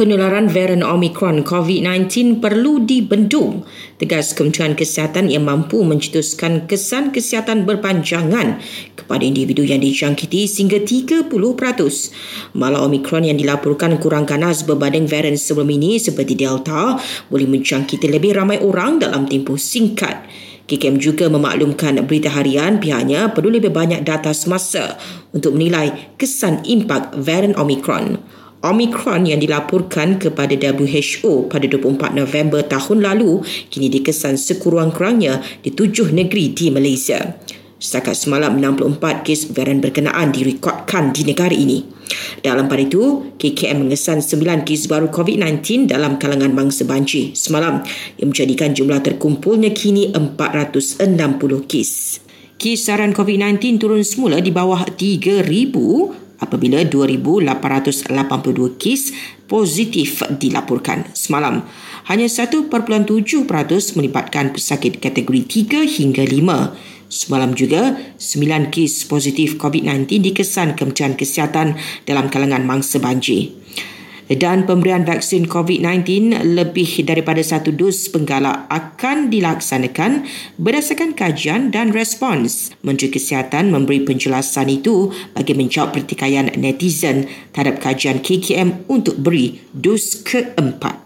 penularan varian Omicron COVID-19 perlu dibendung. Tegas Kementerian Kesihatan yang mampu mencetuskan kesan kesihatan berpanjangan kepada individu yang dijangkiti sehingga 30%. Malah Omicron yang dilaporkan kurang ganas berbanding varian sebelum ini seperti Delta boleh menjangkiti lebih ramai orang dalam tempoh singkat. KKM juga memaklumkan berita harian pihaknya perlu lebih banyak data semasa untuk menilai kesan impak varian Omicron. Omicron yang dilaporkan kepada WHO pada 24 November tahun lalu kini dikesan sekurang-kurangnya di tujuh negeri di Malaysia. Setakat semalam 64 kes varian berkenaan direkodkan di negara ini. Dalam pada itu, KKM mengesan 9 kes baru COVID-19 dalam kalangan bangsa banci semalam yang menjadikan jumlah terkumpulnya kini 460 kes. Kisaran COVID-19 turun semula di bawah 3,000 apabila 2,882 kes positif dilaporkan semalam. Hanya 1.7% melibatkan pesakit kategori 3 hingga 5. Semalam juga, 9 kes positif COVID-19 dikesan Kementerian Kesihatan dalam kalangan mangsa banjir dan pemberian vaksin COVID-19 lebih daripada satu dos penggalak akan dilaksanakan berdasarkan kajian dan respons. Menteri Kesihatan memberi penjelasan itu bagi menjawab pertikaian netizen terhadap kajian KKM untuk beri dos keempat.